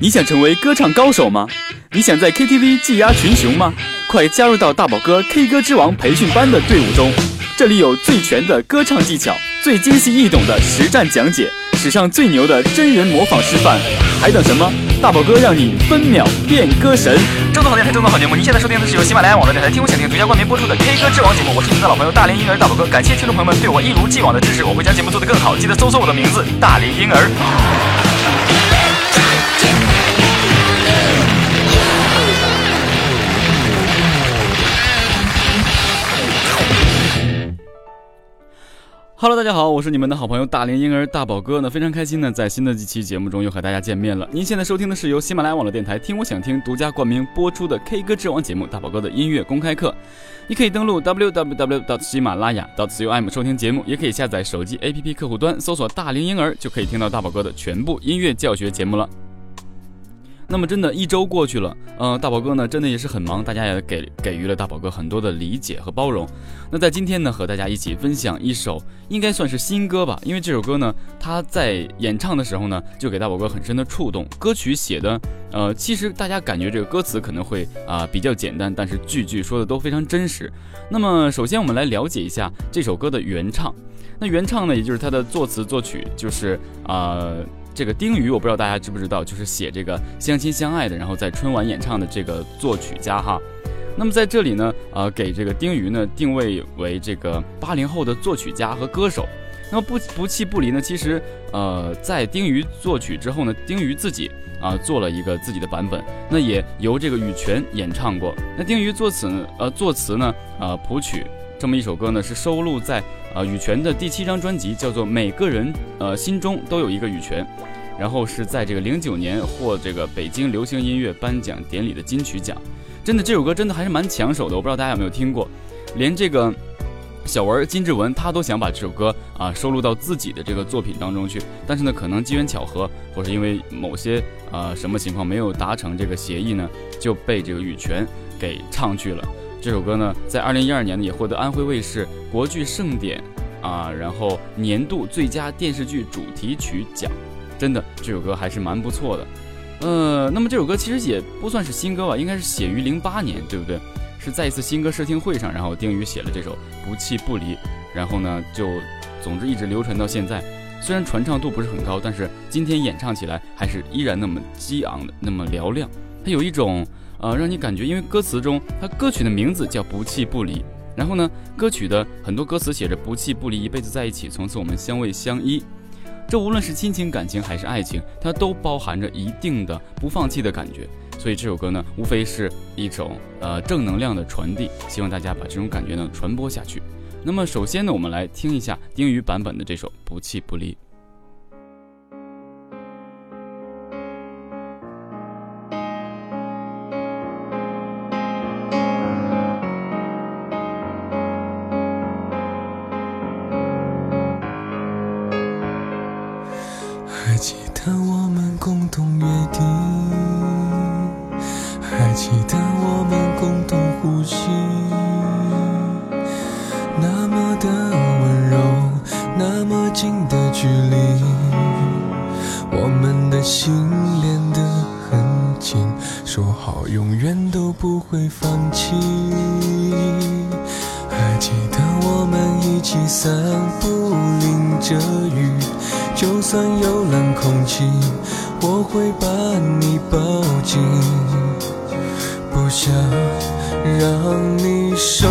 你想成为歌唱高手吗？你想在 KTV 技压群雄吗？快加入到大宝哥 K 歌之王培训班的队伍中，这里有最全的歌唱技巧，最精细易懂的实战讲解，史上最牛的真人模仿示范，还等什么？大宝哥让你分秒变歌神！正宗好电台，正宗好节目。您现在收听的是由喜马拉雅网络电台“听我想听”独家冠名播出的 K 歌之王节目。我是你们的老朋友大连婴儿大宝哥，感谢听众朋友们对我一如既往的支持，我会将节目做得更好。记得搜索我的名字大连婴儿。Hello，大家好，我是你们的好朋友大龄婴儿大宝哥呢，非常开心呢，在新的几期节目中又和大家见面了。您现在收听的是由喜马拉雅网络电台“听我想听”独家冠名播出的 K 歌之王节目大宝哥的音乐公开课。你可以登录 www. 喜马拉雅 .com 收听节目，也可以下载手机 APP 客户端搜索“大龄婴儿”，就可以听到大宝哥的全部音乐教学节目了。那么真的，一周过去了，呃，大宝哥呢，真的也是很忙，大家也给给予了大宝哥很多的理解和包容。那在今天呢，和大家一起分享一首应该算是新歌吧，因为这首歌呢，他在演唱的时候呢，就给大宝哥很深的触动。歌曲写的，呃，其实大家感觉这个歌词可能会啊、比较简单，但是句句说的都非常真实。那么首先我们来了解一下这首歌的原唱，那原唱呢，也就是他的作词作曲，就是啊。这个丁瑜，我不知道大家知不知道，就是写这个相亲相爱的，然后在春晚演唱的这个作曲家哈。那么在这里呢，呃，给这个丁瑜呢定位为这个八零后的作曲家和歌手。那么不不弃不离呢，其实呃，在丁瑜作曲之后呢，丁瑜自己啊、做了一个自己的版本，那也由这个羽泉演唱过。那丁瑜作词呃作词呢呃谱曲这么一首歌呢，是收录在呃羽泉的第七张专辑，叫做《每个人呃心中都有一个羽泉》。然后是在这个零九年获这个北京流行音乐颁奖典礼的金曲奖，真的这首歌真的还是蛮抢手的，我不知道大家有没有听过，连这个小文金志文他都想把这首歌啊收录到自己的这个作品当中去，但是呢可能机缘巧合，或是因为某些啊什么情况没有达成这个协议呢，就被这个羽泉给唱去了。这首歌呢在二零一二年呢也获得安徽卫视国剧盛典啊，然后年度最佳电视剧主题曲奖。真的，这首歌还是蛮不错的。呃，那么这首歌其实也不算是新歌吧，应该是写于零八年，对不对？是在一次新歌试听会上，然后丁宇写了这首《不弃不离》，然后呢，就总之一直流传到现在。虽然传唱度不是很高，但是今天演唱起来还是依然那么激昂的，那么嘹亮。它有一种呃，让你感觉，因为歌词中它歌曲的名字叫《不弃不离》，然后呢，歌曲的很多歌词写着“不弃不离，一辈子在一起，从此我们相偎相依”。这无论是亲情、感情还是爱情，它都包含着一定的不放弃的感觉。所以这首歌呢，无非是一种呃正能量的传递，希望大家把这种感觉呢传播下去。那么首先呢，我们来听一下丁瑜版本的这首《不弃不离》。不想让你受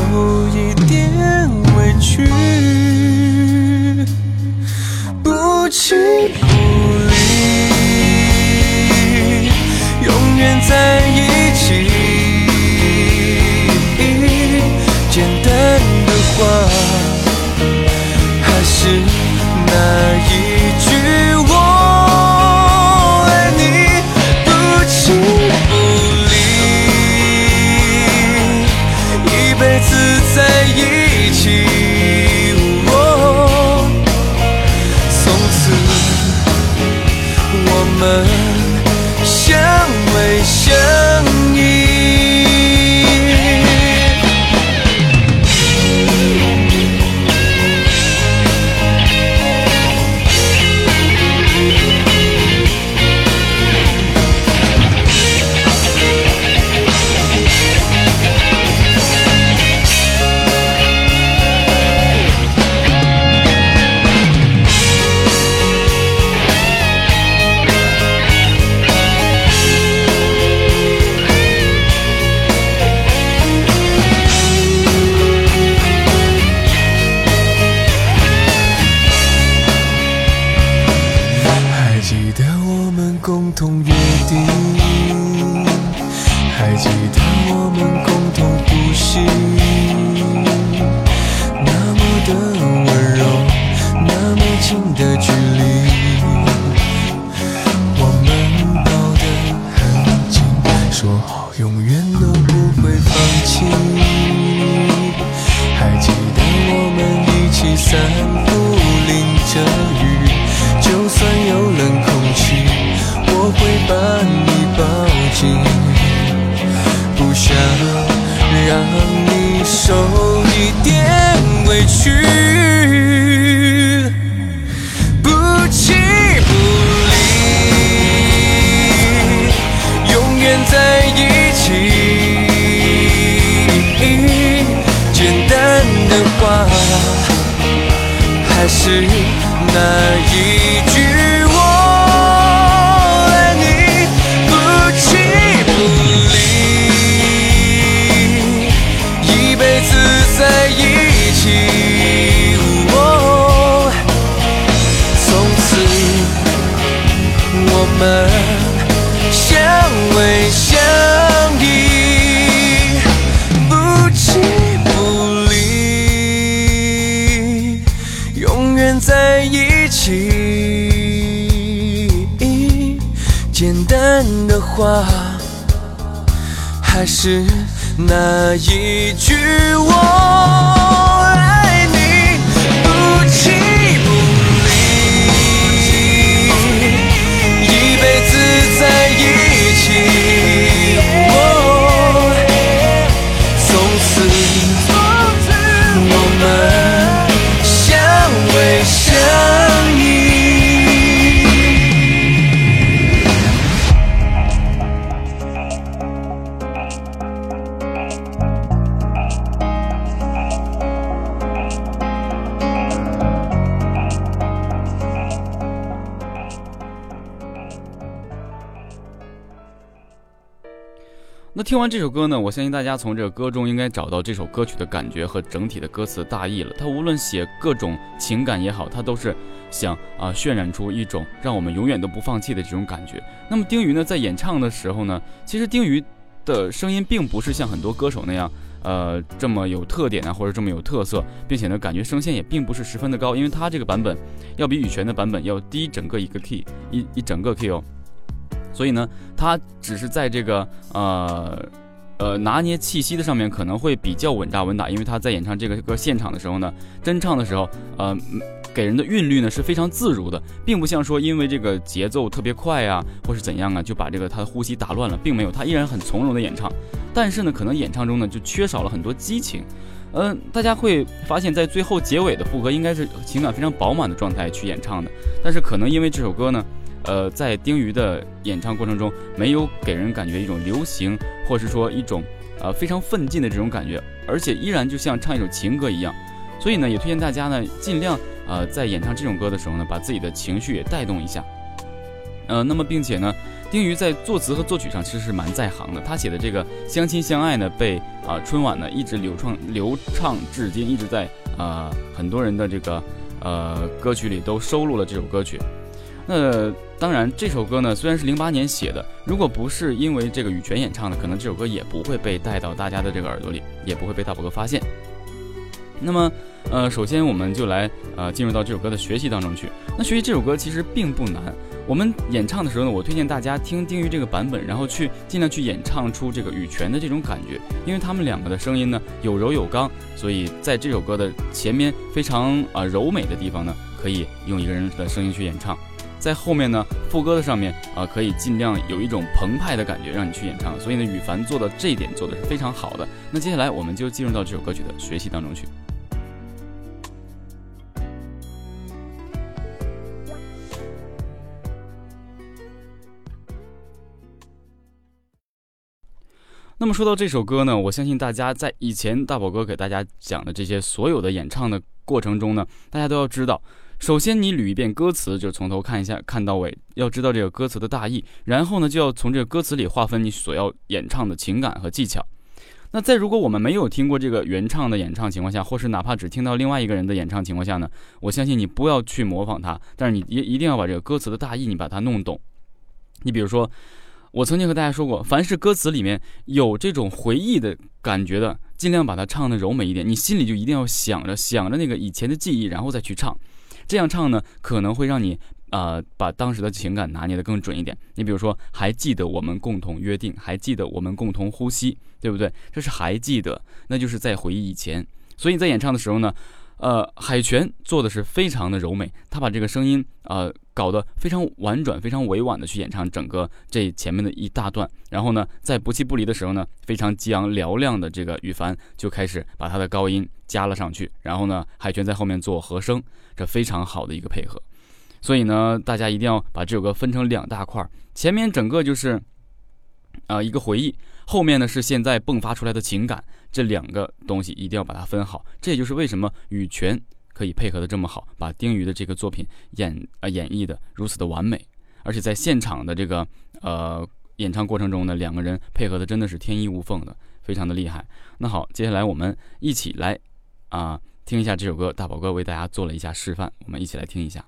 那一句我爱你，不弃不离，一辈子在一起。哦从此我们话，还是那一句我爱。听完这首歌呢，我相信大家从这个歌中应该找到这首歌曲的感觉和整体的歌词大意了。它无论写各种情感也好，它都是想啊、渲染出一种让我们永远都不放弃的这种感觉。那么丁鱼呢，在演唱的时候呢，其实丁鱼的声音并不是像很多歌手那样，呃，这么有特点啊，或者这么有特色，并且呢，感觉声线也并不是十分的高，因为他这个版本要比羽泉的版本要低整个一个 key，一一整个 key 哦。所以呢，他只是在这个呃呃拿捏气息的上面可能会比较稳扎稳打，因为他在演唱这个歌现场的时候呢，真唱的时候，呃，给人的韵律呢是非常自如的，并不像说因为这个节奏特别快啊，或是怎样啊，就把这个他的呼吸打乱了，并没有，他依然很从容的演唱。但是呢，可能演唱中呢就缺少了很多激情。嗯、大家会发现，在最后结尾的副歌应该是情感非常饱满的状态去演唱的，但是可能因为这首歌呢。呃，在丁瑜的演唱过程中，没有给人感觉一种流行，或是说一种呃非常奋进的这种感觉，而且依然就像唱一首情歌一样。所以呢，也推荐大家呢，尽量呃在演唱这种歌的时候呢，把自己的情绪也带动一下。呃，那么并且呢，丁瑜在作词和作曲上其实是蛮在行的。他写的这个《相亲相爱》呢，被啊、春晚呢一直流畅流畅至今，一直在啊、很多人的这个呃歌曲里都收录了这首歌曲。那当然，这首歌呢虽然是零八年写的，如果不是因为这个羽泉演唱的，可能这首歌也不会被带到大家的这个耳朵里，也不会被大宝哥发现。那么，呃，首先我们就来呃进入到这首歌的学习当中去。那学习这首歌其实并不难，我们演唱的时候呢，我推荐大家听丁瑜这个版本，然后去尽量去演唱出这个羽泉的这种感觉，因为他们两个的声音呢有柔有刚，所以在这首歌的前面非常啊、呃柔美的地方呢，可以用一个人的声音去演唱。在后面呢，副歌的上面啊、可以尽量有一种澎湃的感觉，让你去演唱。所以呢，羽凡做到这一点做的是非常好的。那接下来我们就进入到这首歌曲的学习当中去。那么说到这首歌呢，我相信大家在以前大宝哥给大家讲的这些所有的演唱的过程中呢，大家都要知道，首先你捋一遍歌词，就从头看一下看到尾，要知道这个歌词的大意，然后呢就要从这个歌词里划分你所要演唱的情感和技巧。那在如果我们没有听过这个原唱的演唱情况下，或是哪怕只听到另外一个人的演唱情况下呢，我相信你不要去模仿他，但是你一一定要把这个歌词的大意你把它弄懂。你比如说，我曾经和大家说过，凡是歌词里面有这种回忆的感觉的，尽量把它唱的柔美一点。你心里就一定要想着想着那个以前的记忆，然后再去唱。这样唱呢，可能会让你呃把当时的情感拿捏得更准一点。你比如说，还记得我们共同约定，还记得我们共同呼吸，对不对？这是还记得，那就是在回忆以前。所以在演唱的时候呢。呃，海泉做的是非常的柔美，他把这个声音呃搞得非常婉转、非常委婉的去演唱整个这前面的一大段，然后呢，在不弃不离的时候呢，非常激昂嘹亮的这个羽凡就开始把他的高音加了上去，然后呢，海泉在后面做和声，这非常好的一个配合。所以呢，大家一定要把这首歌分成两大块，前面整个就是啊一个回忆。后面呢是现在迸发出来的情感，这两个东西一定要把它分好。这也就是为什么羽泉可以配合的这么好，把丁瑜的这个作品演啊演绎的如此的完美，而且在现场的这个呃演唱过程中呢，两个人配合的真的是天衣无缝的，非常的厉害。那好，接下来我们一起来啊听一下这首歌，大宝哥为大家做了一下示范，我们一起来听一下。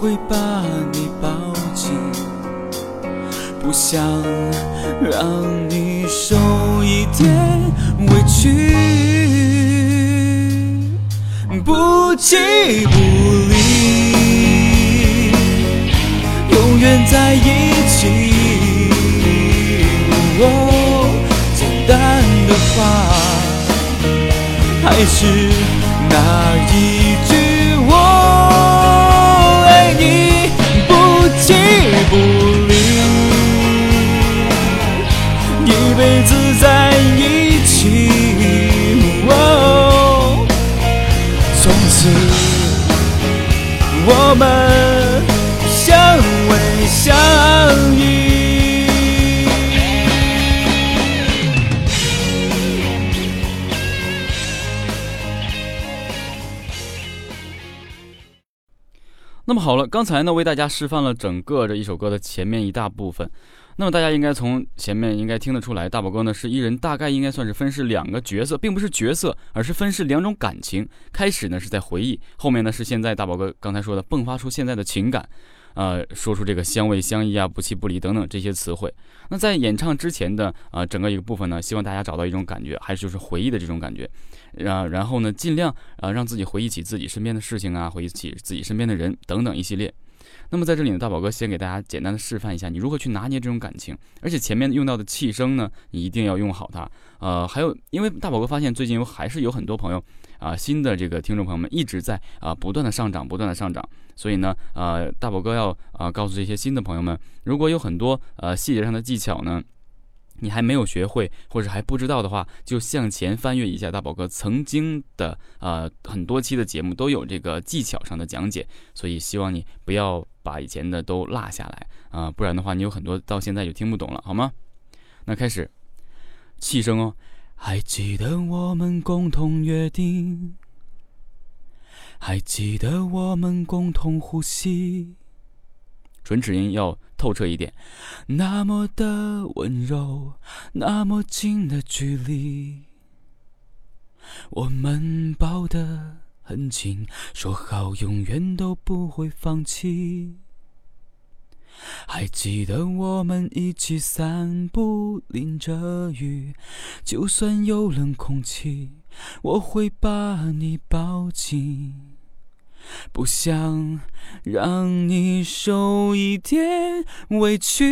会把你抱紧。不想让你受一点委屈，不弃不离，永远在一起。简单的话，还是那一那么好了，刚才呢为大家示范了整个这一首歌的前面一大部分。那么大家应该从前面应该听得出来，大宝哥呢是一人，大概应该算是分饰两个角色，并不是角色，而是分饰两种感情。开始呢是在回忆，后面呢是现在大宝哥刚才说的迸发出现在的情感。呃，说出这个相偎相依啊，不弃不离等等这些词汇。那在演唱之前的啊，整个一个部分呢，希望大家找到一种感觉，还是就是回忆的这种感觉。啊，然后呢，尽量啊让自己回忆起自己身边的事情啊，回忆起自己身边的人等等一系列。那么在这里呢，大宝哥先给大家简单的示范一下，你如何去拿捏这种感情。而且前面用到的气声呢，你一定要用好它。呃，还有，因为大宝哥发现最近有还是有很多朋友。啊，新的这个听众朋友们一直在啊不断的上涨，不断的上涨，所以呢，呃，大宝哥要啊告诉这些新的朋友们，如果有很多呃细节上的技巧呢，你还没有学会或者还不知道的话，就向前翻阅一下大宝哥曾经的呃很多期的节目都有这个技巧上的讲解，所以希望你不要把以前的都落下来啊，不然的话你有很多到现在就听不懂了，好吗？那开始，气声哦。还记得我们共同约定，还记得我们共同呼吸，唇齿音要透彻一点。那么的温柔，那么近的距离，我们抱得很紧，说好永远都不会放弃。还记得我们一起散步，淋着雨，就算有冷空气，我会把你抱紧，不想让你受一点委屈。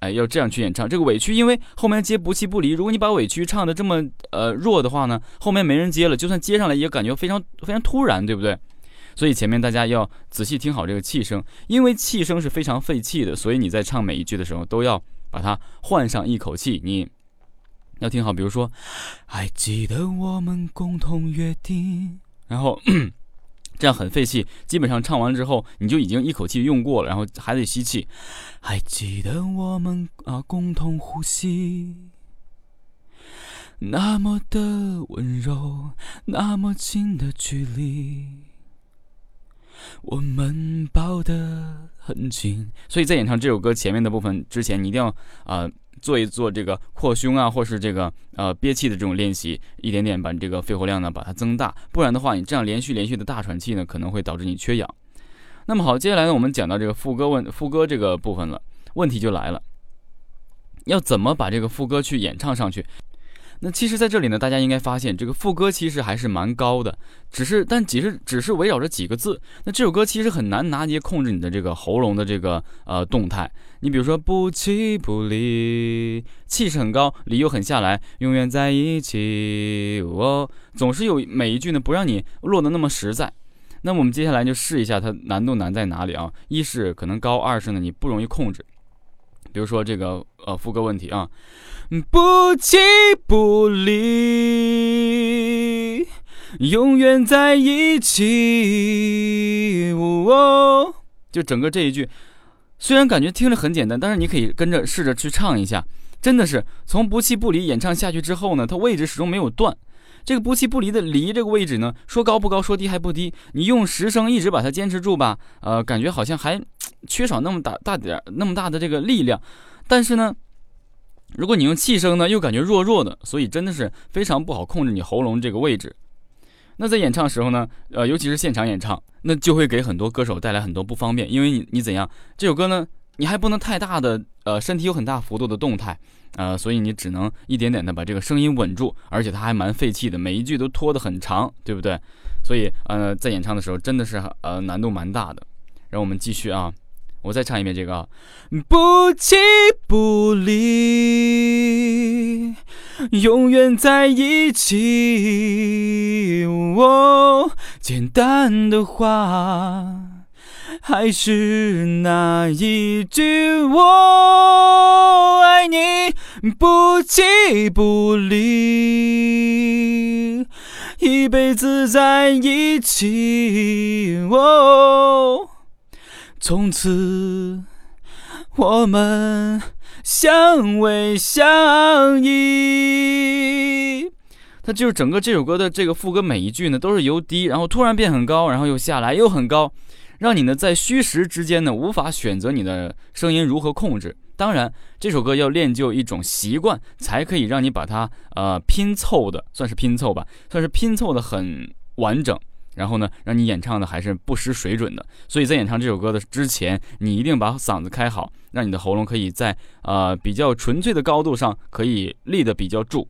哎，要这样去演唱这个委屈，因为后面接不弃不离。如果你把委屈唱的这么呃弱的话呢，后面没人接了，就算接上来也感觉非常非常突然，对不对？所以前面大家要仔细听好这个气声，因为气声是非常费气的，所以你在唱每一句的时候都要把它换上一口气。你要听好，比如说，还记得我们共同约定，然后 这样很费气，基本上唱完之后你就已经一口气用过了，然后还得吸气。还记得我们啊共同呼吸。那么的温柔，那么近的距离，我们抱得很紧。所以在演唱这首歌前面的部分之前，你一定要啊做一做这个扩胸啊，或是这个呃憋气的这种练习，一点点把你这个肺活量呢把它增大。不然的话，你这样连续连续的大喘气呢，可能会导致你缺氧。那么好，接下来呢，我们讲到这个副歌问副歌这个部分了，问题就来了，要怎么把这个副歌去演唱上去？那其实，在这里呢，大家应该发现，这个副歌其实还是蛮高的，只是，但只是只是围绕着几个字。那这首歌其实很难拿捏控制你的这个喉咙的这个呃动态。你比如说，不弃不离，气势很高，离又很下来，永远在一起。哦总是有每一句呢，不让你落得那么实在。那我们接下来就试一下它难度难在哪里啊？一是可能高，二是呢你不容易控制。比如说这个呃副歌问题啊。不弃不离，永远在一起。哦，就整个这一句，虽然感觉听着很简单，但是你可以跟着试着去唱一下。真的是从不弃不离演唱下去之后呢，它位置始终没有断。这个不弃不离的离这个位置呢，说高不高，说低还不低。你用十声一直把它坚持住吧，呃，感觉好像还缺少那么大大点那么大的这个力量，但是呢。如果你用气声呢，又感觉弱弱的，所以真的是非常不好控制你喉咙这个位置。那在演唱时候呢，呃，尤其是现场演唱，那就会给很多歌手带来很多不方便，因为你你怎样，这首歌呢，你还不能太大的呃身体有很大幅度的动态，呃，所以你只能一点点的把这个声音稳住，而且它还蛮费气的，每一句都拖得很长，对不对？所以呃，在演唱的时候真的是呃难度蛮大的。然后我们继续啊。我再唱一遍这个啊，不弃不离，永远在一起。哦，简单的话，还是那一句，我爱你，不弃不离，一辈子在一起。哦。从此，我们相偎相依。它就是整个这首歌的这个副歌，每一句呢都是由低，然后突然变很高，然后又下来，又很高，让你呢在虚实之间呢无法选择你的声音如何控制。当然，这首歌要练就一种习惯，才可以让你把它呃拼凑的，算是拼凑吧，算是拼凑的很完整。然后呢，让你演唱的还是不失水准的。所以在演唱这首歌的之前，你一定把嗓子开好，让你的喉咙可以在呃比较纯粹的高度上可以立得比较住。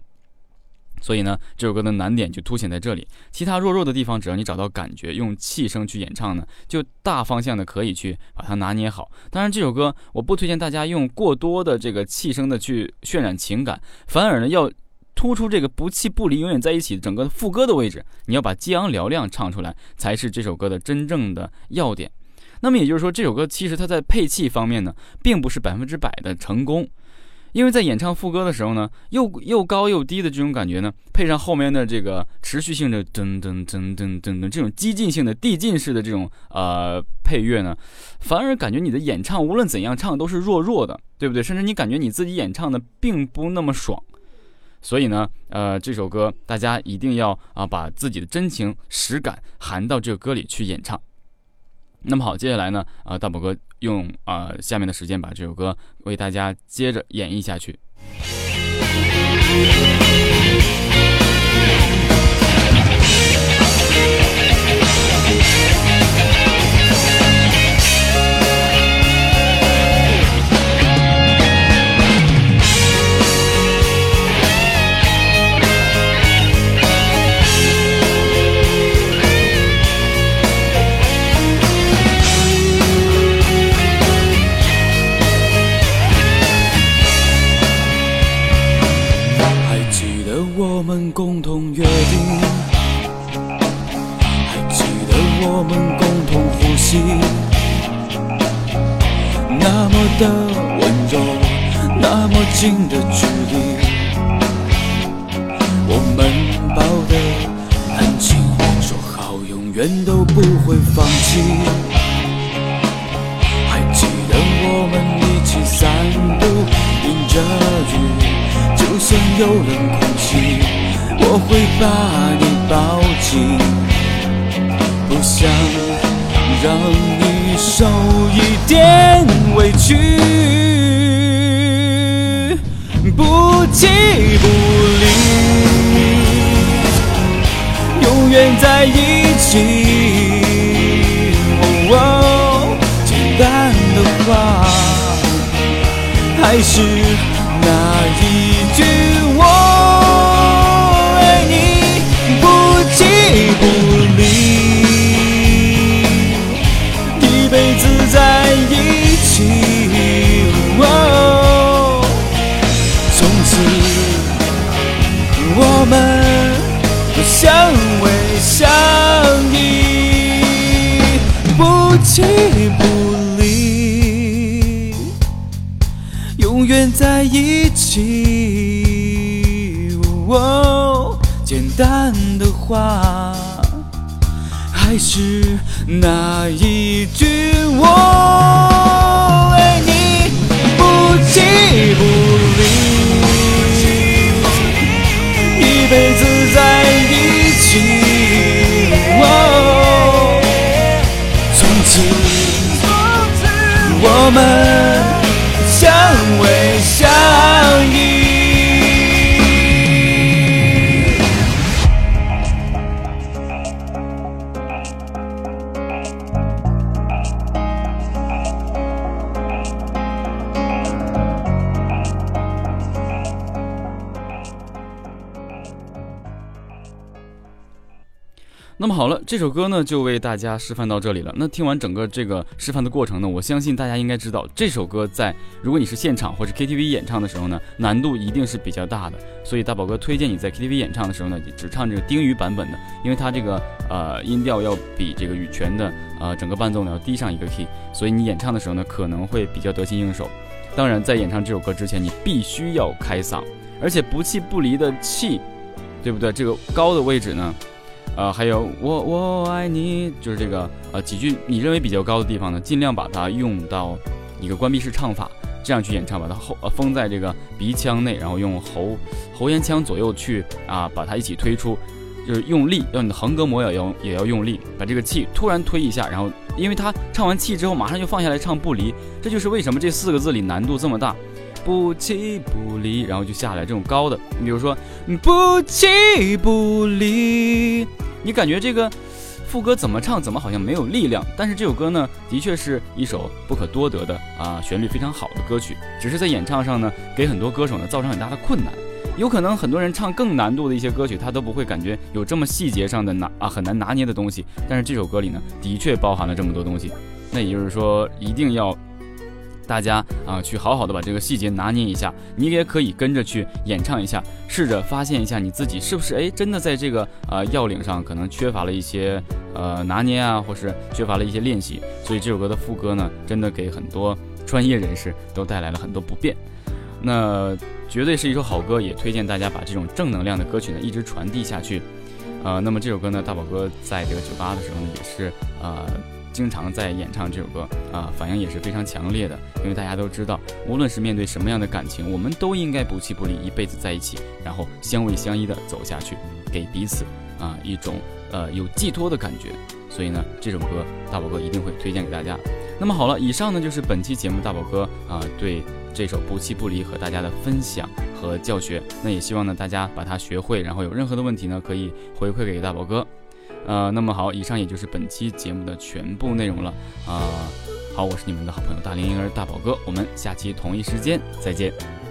所以呢，这首歌的难点就凸显在这里。其他弱弱的地方，只要你找到感觉，用气声去演唱呢，就大方向的可以去把它拿捏好。当然，这首歌我不推荐大家用过多的这个气声的去渲染情感，反而呢要。突出这个不弃不离，永远在一起，整个副歌的位置，你要把激昂嘹亮唱出来，才是这首歌的真正的要点。那么也就是说，这首歌其实它在配器方面呢，并不是百分之百的成功，因为在演唱副歌的时候呢，又又高又低的这种感觉呢，配上后面的这个持续性的噔噔噔噔噔噔这种激进性的递进式的这种呃配乐呢，反而感觉你的演唱无论怎样唱都是弱弱的，对不对？甚至你感觉你自己演唱的并不那么爽。所以呢，呃，这首歌大家一定要啊，把自己的真情实感含到这个歌里去演唱。那么好，接下来呢，啊，大宝哥用啊下面的时间把这首歌为大家接着演绎下去。雨，就算有冷空气，我会把你抱紧，不想让你受一点委屈，不弃不离，永远在一起。哦简单的话，还是相偎相依，不弃不离，永远在一起。哦，简单的话，还是那一句我我们。那么好了，这首歌呢就为大家示范到这里了。那听完整个这个示范的过程呢，我相信大家应该知道，这首歌在如果你是现场或者 KTV 演唱的时候呢，难度一定是比较大的。所以大宝哥推荐你在 KTV 演唱的时候呢，只唱这个丁语版本的，因为它这个呃音调要比这个羽泉的呃整个伴奏呢要低上一个 key，所以你演唱的时候呢可能会比较得心应手。当然，在演唱这首歌之前，你必须要开嗓，而且不弃不离的气，对不对？这个高的位置呢？呃，还有我我爱你，就是这个呃几句你认为比较高的地方呢，尽量把它用到一个关闭式唱法，这样去演唱，把它后呃封在这个鼻腔内，然后用喉喉咽腔左右去啊把它一起推出，就是用力，要你的横膈膜也要也要用力，把这个气突然推一下，然后因为他唱完气之后马上就放下来唱不离，这就是为什么这四个字里难度这么大。不弃不离，然后就下来这种高的，你比如说不弃不离，你感觉这个副歌怎么唱怎么好像没有力量，但是这首歌呢，的确是一首不可多得的啊，旋律非常好的歌曲，只是在演唱上呢，给很多歌手呢造成很大的困难。有可能很多人唱更难度的一些歌曲，他都不会感觉有这么细节上的拿啊很难拿捏的东西，但是这首歌里呢，的确包含了这么多东西。那也就是说，一定要。大家啊，去好好的把这个细节拿捏一下，你也可以跟着去演唱一下，试着发现一下你自己是不是哎真的在这个呃要领上可能缺乏了一些呃拿捏啊，或是缺乏了一些练习，所以这首歌的副歌呢，真的给很多专业人士都带来了很多不便。那绝对是一首好歌，也推荐大家把这种正能量的歌曲呢一直传递下去。呃，那么这首歌呢，大宝哥在这个酒吧的时候呢，也是呃。经常在演唱这首歌啊，反应也是非常强烈的。因为大家都知道，无论是面对什么样的感情，我们都应该不弃不离，一辈子在一起，然后相偎相依的走下去，给彼此啊一种呃有寄托的感觉。所以呢，这首歌大宝哥一定会推荐给大家。那么好了，以上呢就是本期节目大宝哥啊对这首不弃不离和大家的分享和教学。那也希望呢大家把它学会，然后有任何的问题呢可以回馈给大宝哥。呃，那么好，以上也就是本期节目的全部内容了啊。好，我是你们的好朋友大龄婴儿大宝哥，我们下期同一时间再见。